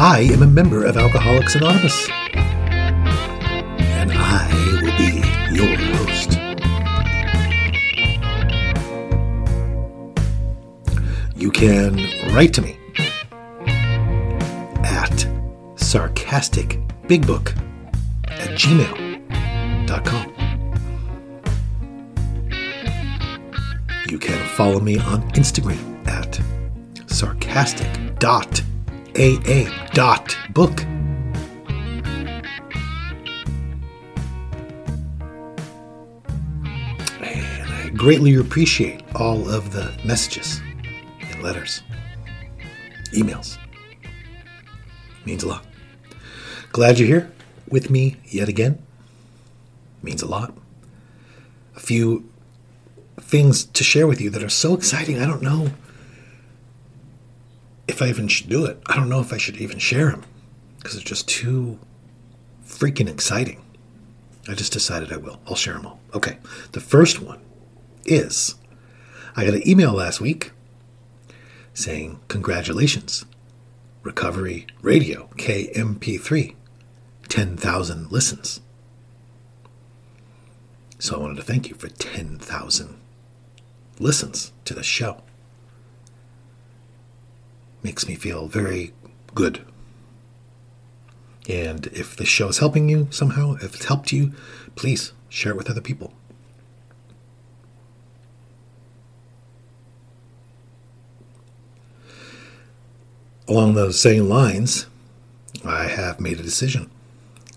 I am a member of Alcoholics Anonymous, and I will be your host. You can write to me at sarcasticbigbook at gmail.com. You can follow me on Instagram at sarcastic.aa.book. And I greatly appreciate all of the messages and letters, emails. Means a lot. Glad you're here with me yet again. Means a lot. A few things to share with you that are so exciting. I don't know if I even should do it. I don't know if I should even share them because it's just too freaking exciting. I just decided I will. I'll share them all. Okay. The first one is I got an email last week saying, Congratulations, Recovery Radio, KMP3, 10,000 listens. So I wanted to thank you for 10,000 listens to the show. Makes me feel very good. And if this show is helping you somehow, if it's helped you, please share it with other people. Along those same lines, I have made a decision.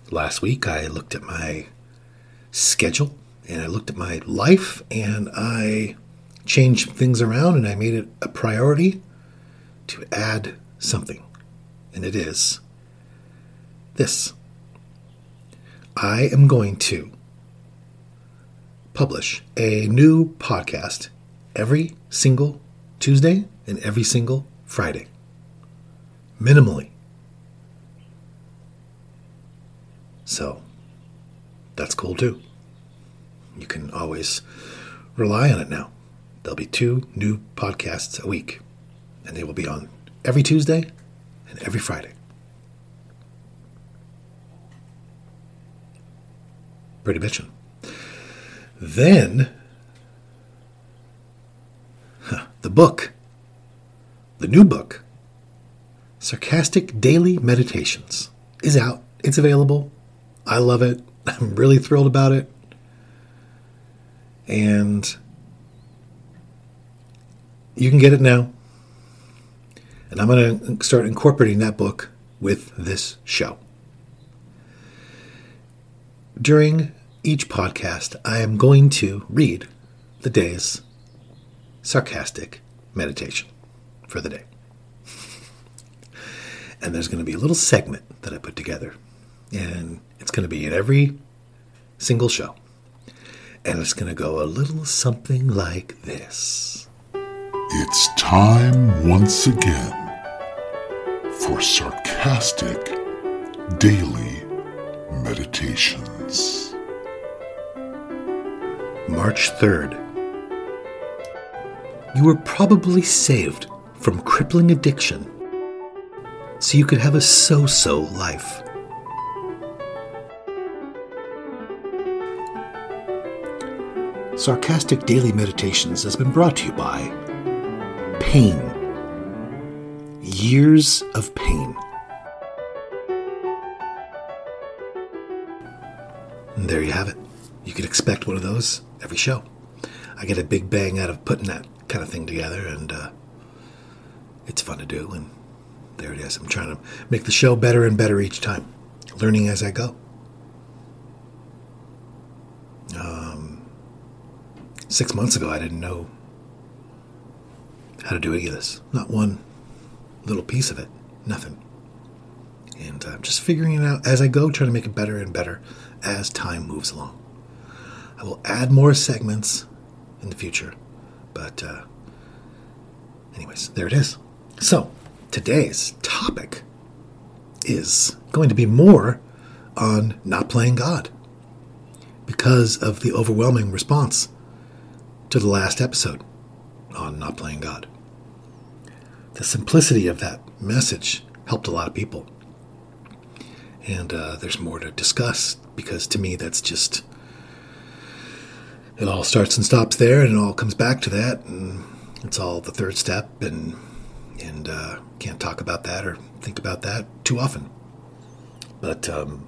Last week, I looked at my schedule and I looked at my life and I changed things around and I made it a priority to add something. And it is this I am going to publish a new podcast every single Tuesday and every single Friday. Minimally. So that's cool too. You can always rely on it now. There'll be two new podcasts a week, and they will be on every Tuesday and every Friday. Pretty bitchin'. Then, huh, the book, the new book, Sarcastic Daily Meditations, is out. It's available. I love it. I'm really thrilled about it. And you can get it now. And I'm going to start incorporating that book with this show. During each podcast, I am going to read the day's sarcastic meditation for the day. And there's going to be a little segment that I put together. And it's going to be in every single show. And it's going to go a little something like this. It's time once again for sarcastic daily meditations. March 3rd. You were probably saved from crippling addiction so you could have a so so life. Sarcastic Daily Meditations has been brought to you by Pain. Years of pain. And there you have it. You can expect one of those every show. I get a big bang out of putting that kind of thing together, and uh, it's fun to do. And there it is. I'm trying to make the show better and better each time, learning as I go. Um, six months ago, I didn't know how to do any of this. Not one little piece of it. Nothing. And just figuring it out as I go, trying to make it better and better as time moves along. I will add more segments in the future. But, uh, anyways, there it is. So, today's topic is going to be more on not playing God because of the overwhelming response to the last episode on not playing God. The simplicity of that message helped a lot of people. And uh, there's more to discuss because to me, that's just. It all starts and stops there, and it all comes back to that, and it's all the third step, and and uh, can't talk about that or think about that too often. But um,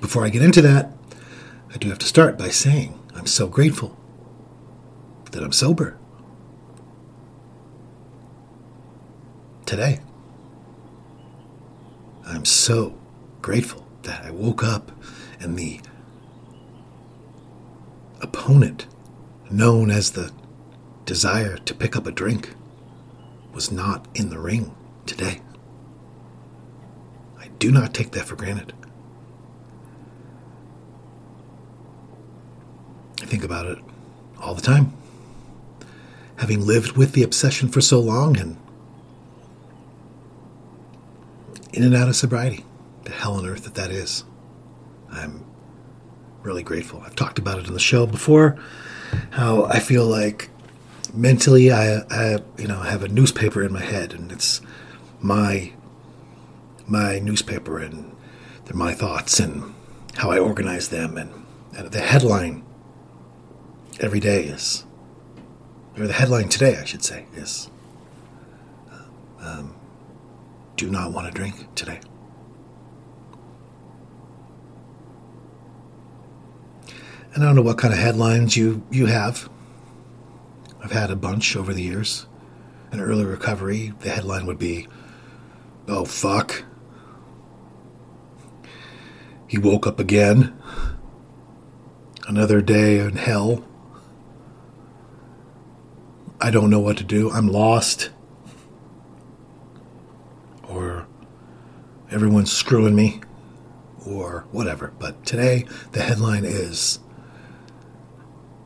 before I get into that, I do have to start by saying I'm so grateful that I'm sober today. I'm so grateful that I woke up and the opponent known as the desire to pick up a drink was not in the ring today. I do not take that for granted. I think about it all the time. Having lived with the obsession for so long and in and out of sobriety, the hell on earth that that is. I'm really grateful. I've talked about it on the show before, how I feel like mentally I, I you know have a newspaper in my head and it's my my newspaper and they're my thoughts and how I organize them and, and the headline every day is or the headline today I should say is um, do not want to drink today. And I don't know what kind of headlines you, you have. I've had a bunch over the years. In early recovery, the headline would be, Oh, fuck. He woke up again. Another day in hell. I don't know what to do. I'm lost. Or everyone's screwing me. Or whatever. But today, the headline is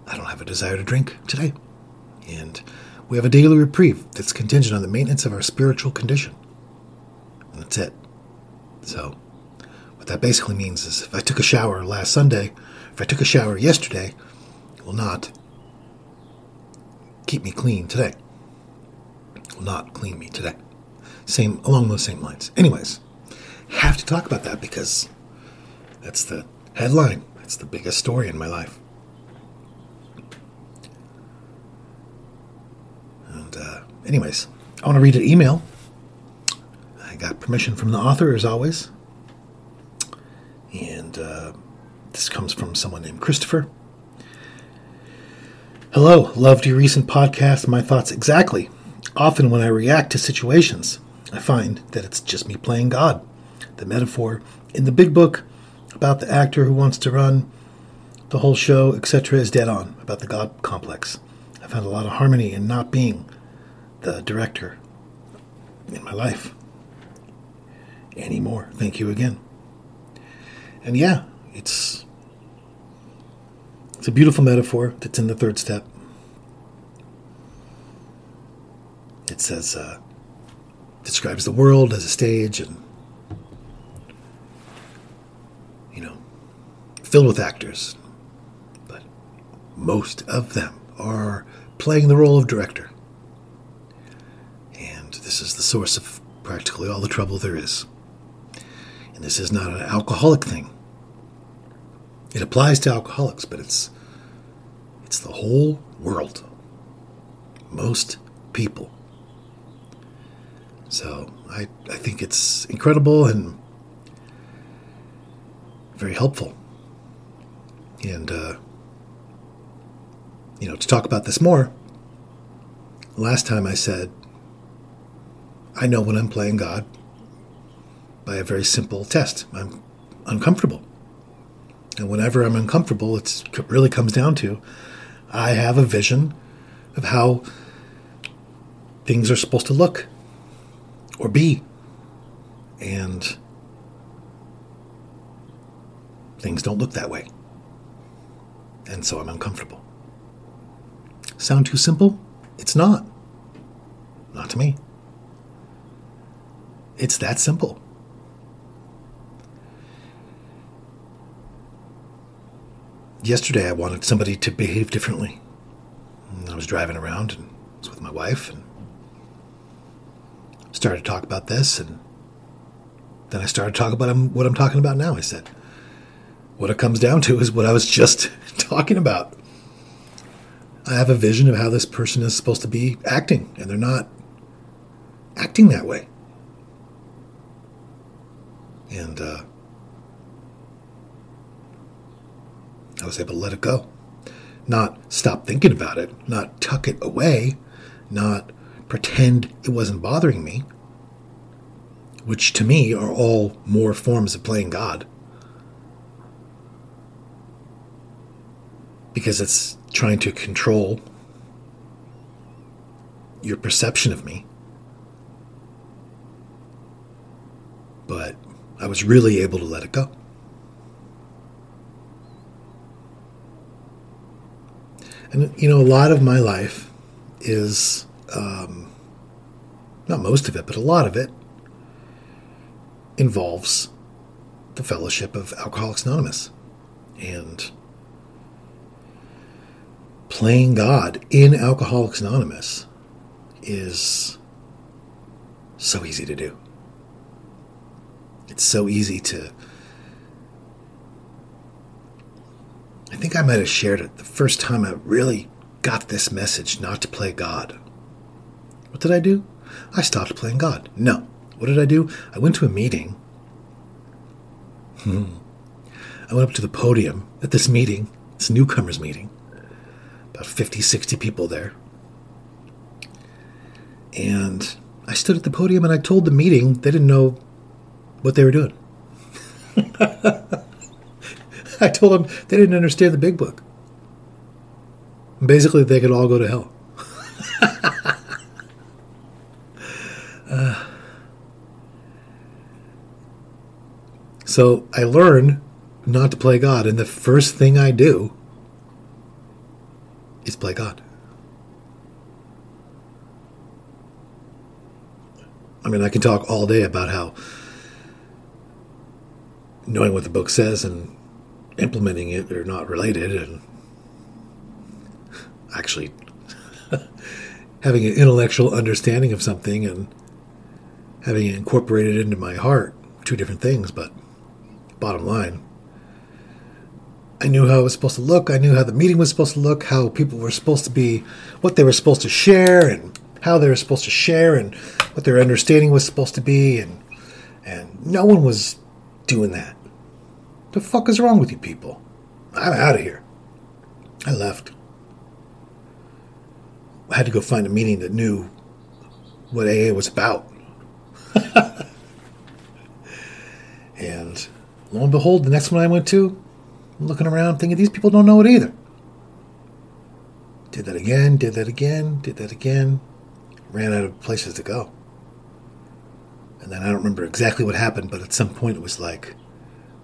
I don't have a desire to drink today. And we have a daily reprieve that's contingent on the maintenance of our spiritual condition. And that's it. So, what that basically means is if I took a shower last Sunday, if I took a shower yesterday, it will not keep me clean today. It will not clean me today. Same along those same lines. Anyways, have to talk about that because that's the headline. That's the biggest story in my life. And, uh, anyways, I want to read an email. I got permission from the author, as always. And uh, this comes from someone named Christopher. Hello, loved your recent podcast. My thoughts exactly. Often, when I react to situations, I find that it's just me playing God. The metaphor in the big book about the actor who wants to run the whole show, etc., is dead on about the God complex. I found a lot of harmony in not being the director in my life anymore. Thank you again. And yeah, it's it's a beautiful metaphor that's in the third step. It says uh, describes the world as a stage and you know filled with actors, but most of them are playing the role of director. And this is the source of practically all the trouble there is. And this is not an alcoholic thing. It applies to alcoholics, but it's it's the whole world. Most people. So I, I think it's incredible and very helpful. And uh, you know, to talk about this more, last time I said, I know when I'm playing God by a very simple test. I'm uncomfortable. And whenever I'm uncomfortable, it really comes down to I have a vision of how things are supposed to look or be. And things don't look that way. And so I'm uncomfortable. Sound too simple? It's not. Not to me. It's that simple. Yesterday, I wanted somebody to behave differently. I was driving around and was with my wife and started to talk about this. And then I started to talk about what I'm talking about now. I said, what it comes down to is what I was just talking about. I have a vision of how this person is supposed to be acting, and they're not acting that way. And uh, I was able to let it go. Not stop thinking about it, not tuck it away, not pretend it wasn't bothering me, which to me are all more forms of playing God. Because it's trying to control your perception of me. But I was really able to let it go. And, you know, a lot of my life is, um, not most of it, but a lot of it involves the fellowship of Alcoholics Anonymous. And playing God in Alcoholics Anonymous is so easy to do. It's so easy to. I think I might have shared it the first time I really got this message not to play God. What did I do? I stopped playing God. No. What did I do? I went to a meeting. Hmm. I went up to the podium at this meeting, this newcomers meeting, about 50, 60 people there. And I stood at the podium and I told the meeting they didn't know what they were doing. I told them they didn't understand the big book. Basically, they could all go to hell. uh, so I learned not to play God, and the first thing I do is play God. I mean, I can talk all day about how knowing what the book says and implementing it are not related, and actually having an intellectual understanding of something and having it incorporated into my heart, two different things, but bottom line, I knew how it was supposed to look. I knew how the meeting was supposed to look, how people were supposed to be, what they were supposed to share, and how they were supposed to share, and what their understanding was supposed to be, and and no one was doing that. The fuck is wrong with you people? I'm out of here. I left. I had to go find a meeting that knew what AA was about. and lo and behold, the next one I went to, I'm looking around thinking these people don't know it either. Did that again, did that again, did that again. Ran out of places to go. And then I don't remember exactly what happened, but at some point it was like,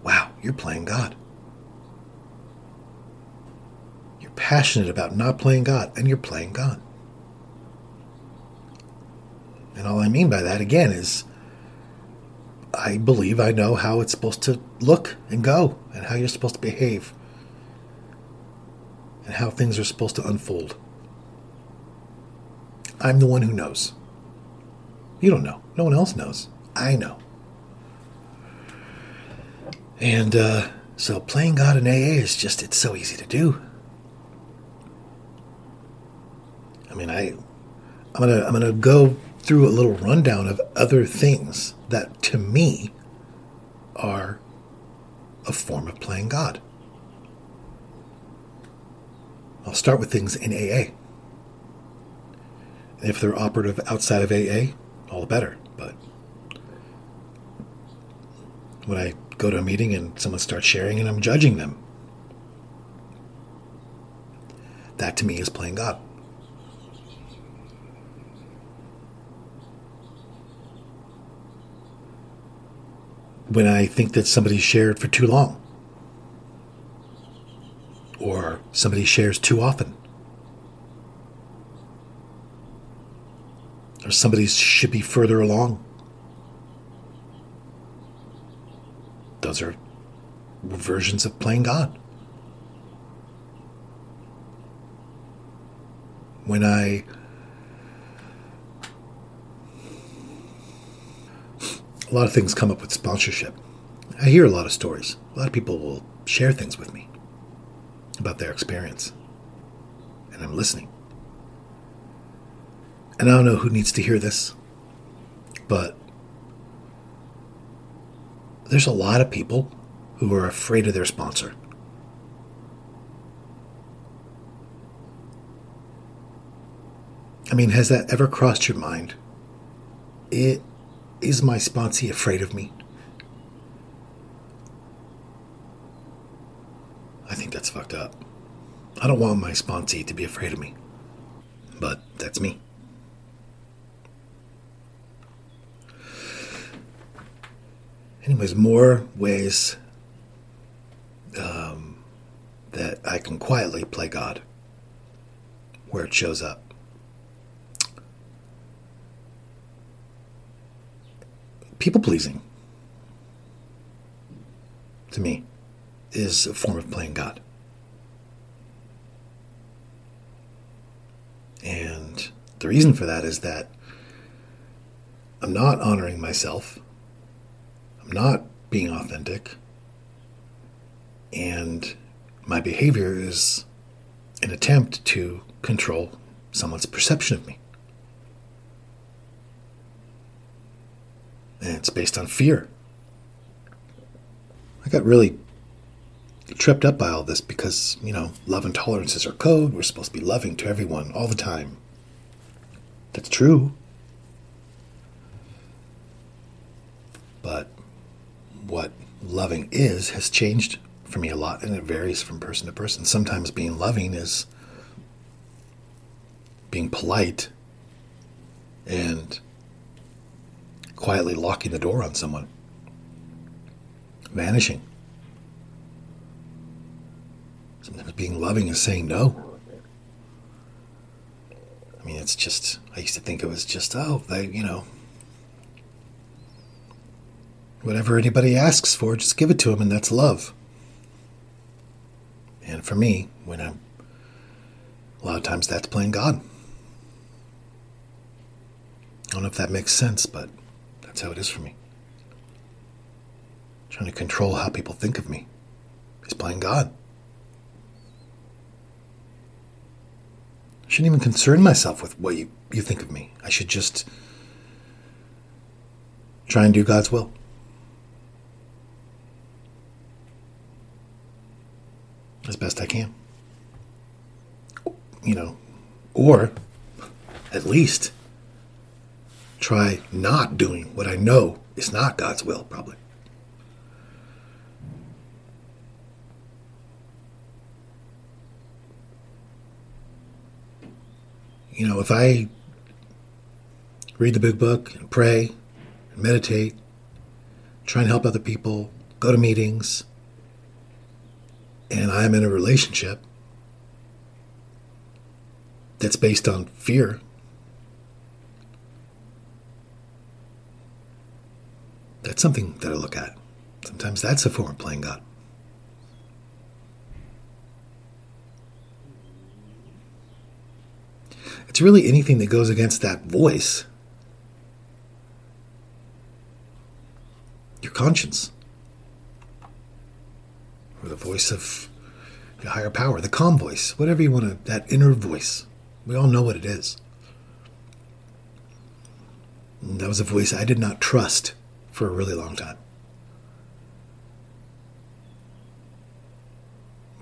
wow, you're playing God. You're passionate about not playing God, and you're playing God. And all I mean by that, again, is I believe I know how it's supposed to look and go, and how you're supposed to behave, and how things are supposed to unfold. I'm the one who knows. You don't know. No one else knows. I know. And uh, so playing God in AA is just, it's so easy to do. I mean, I, I'm gonna, I'm gonna go through a little rundown of other things that to me are a form of playing God. I'll, start with things in AA. If they're operative outside of AA, all the better. But when I go to a meeting and someone starts sharing and I'm judging them, that to me is playing God. When I think that somebody shared for too long, or somebody shares too often, or somebody should be further along. Those are versions of playing God. When I a lot of things come up with sponsorship. I hear a lot of stories. A lot of people will share things with me about their experience. And I'm listening. And I don't know who needs to hear this, but there's a lot of people who are afraid of their sponsor. I mean, has that ever crossed your mind? It is my sponsee afraid of me? I think that's fucked up. I don't want my sponsee to be afraid of me. But that's me. anyways, more ways um, that I can quietly play God where it shows up. People pleasing, to me, is a form of playing God. And the reason for that is that I'm not honoring myself I'm not being authentic. And my behavior is an attempt to control someone's perception of me. And it's based on fear. I got really tripped up by all this because, you know, love and tolerance is our code. We're supposed to be loving to everyone all the time. That's true. But what loving is has changed for me a lot, and it varies from person to person. Sometimes being loving is being polite and quietly locking the door on someone, vanishing. Sometimes being loving is saying no. I mean, it's just, I used to think it was just, oh, they, you know, Whatever anybody asks for, just give it to them, and that's love. And for me, when I'm a lot of times that's playing God. I don't know if that makes sense, but that's how it is for me. Trying to control how people think of me is playing God. I shouldn't even concern myself with what you, you think of me. I should just try and do God's will. as best I can. You know, or at least try not doing what I know is not God's will, probably. You know, if I read the big book and pray and meditate, try and help other people, go to meetings, and I'm in a relationship that's based on fear, that's something that I look at. Sometimes that's a form of playing God. It's really anything that goes against that voice. Your conscience or the voice of your higher power, the calm voice, whatever you want to, that inner voice. We all know what it is. And that was a voice I did not trust for a really long time.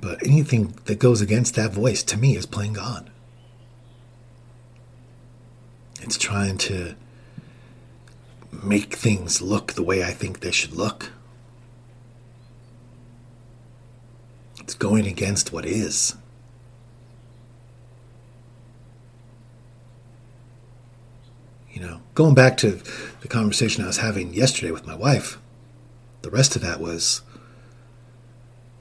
But anything that goes against that voice to me is playing God. It's trying to make things look the way I think they should look. It's going against what is. You know, going back to the conversation I was having yesterday with my wife, the rest of that was,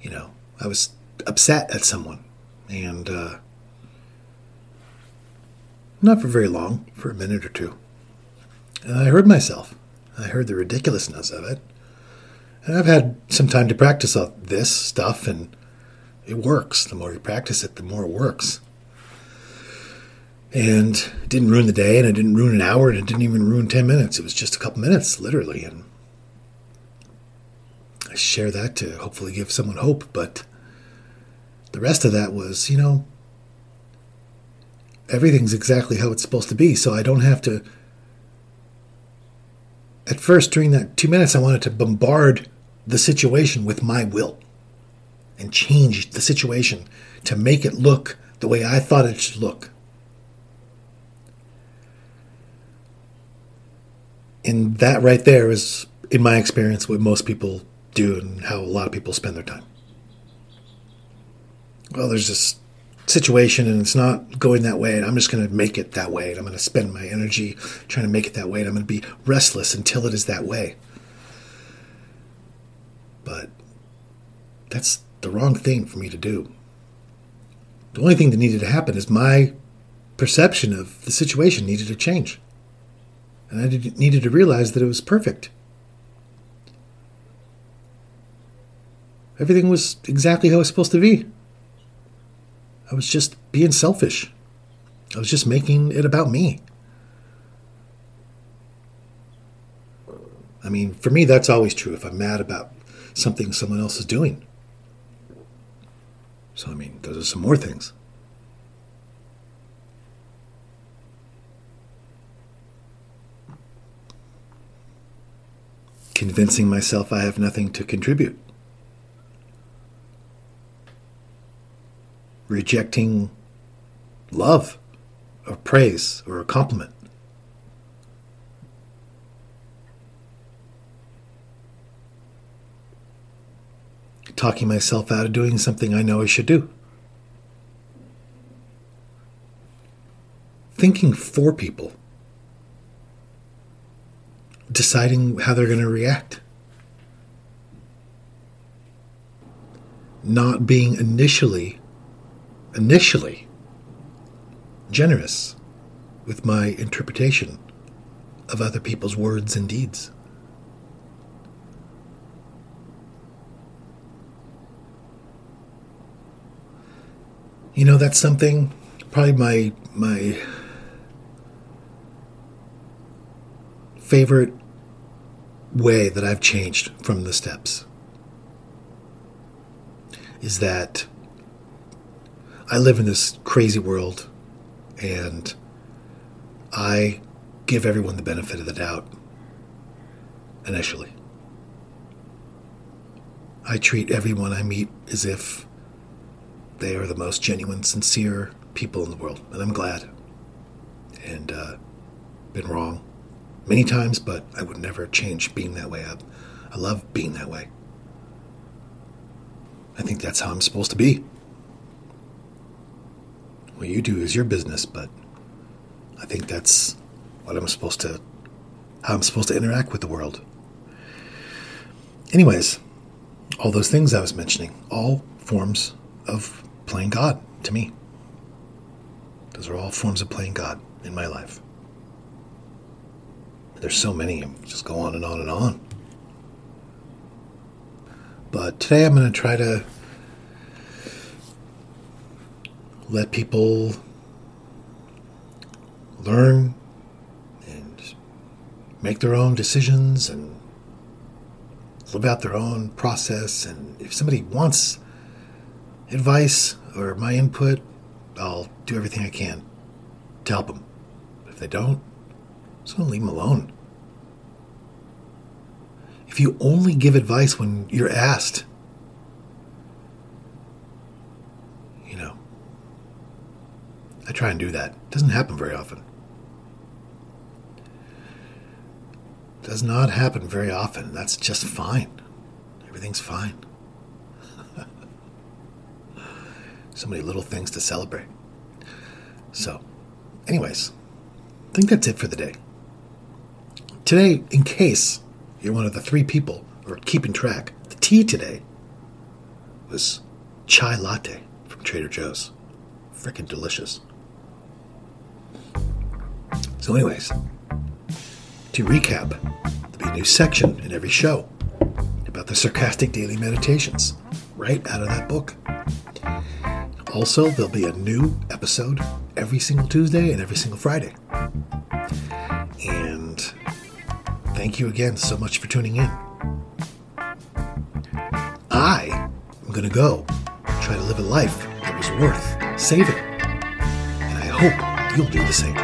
you know, I was upset at someone. And, uh, not for very long, for a minute or two. And I heard myself. I heard the ridiculousness of it. And I've had some time to practice all this stuff, and it works. The more you practice it, the more it works. And it didn't ruin the day, and it didn't ruin an hour, and it didn't even ruin 10 minutes. It was just a couple minutes, literally. And I share that to hopefully give someone hope, but the rest of that was, you know, everything's exactly how it's supposed to be, so I don't have to. At first, during that two minutes, I wanted to bombard the situation with my will and change the situation to make it look the way I thought it should look. And that right there is, in my experience, what most people do and how a lot of people spend their time. Well, there's this situation and it's not going that way, and I'm just going to make it that way, and I'm going to spend my energy trying to make it that way, and I'm going to be restless until it is that way. But that's the wrong thing for me to do. The only thing that needed to happen is my perception of the situation needed to change. And I needed to realize that it was perfect. Everything was exactly how it was supposed to be. I was just being selfish. I was just making it about me. I mean, for me, that's always true if I'm mad about something someone else is doing. So, I mean, those are some more things. Convincing myself I have nothing to contribute. rejecting love or praise or a compliment. Talking myself out of doing something I know I should do. Thinking for people. Deciding how they're going to react. Not being initially initially generous with my interpretation of other people's words and deeds. You know, that's something probably my my favorite way that I've changed from the steps is that I live in this crazy world and I give everyone the benefit of the doubt initially. I treat everyone I meet as if they are the most genuine, sincere people in the world, and I'm glad. And uh, been wrong many times, but I would never change being that way. I, I love being that way. I think that's how I'm supposed to be. What you do is your business, but I think that's what I'm supposed to, how I'm supposed to interact with the world. Anyways, all those things I was mentioning, all forms of playing God to me. Those are all forms of playing God in my life. There's so many, just go on and on and on. But today I'm going to try to let people learn and make their own decisions and live out their own process. And if somebody wants advice or my input, I'll do everything I can to help them. But If they don't, I'm just going to leave them alone if you only give advice when you're asked, you know, I try and do that. It doesn't happen very often. It does not happen very often. That's just fine. Everything's fine. so many little things to celebrate. So, anyways, I think that's it for the day. Today, in case you're one of the three people who are keeping track, the tea today was chai latte from Trader Joe's. Freaking delicious. So, anyways, to recap, there'll be a new section in every show about the sarcastic daily meditations, right out of that book. Also, there'll be a new episode every single Tuesday and every single Friday. Thank you again so much for tuning in. I am going to go try to live a life that was worth saving. And I hope you'll do the same.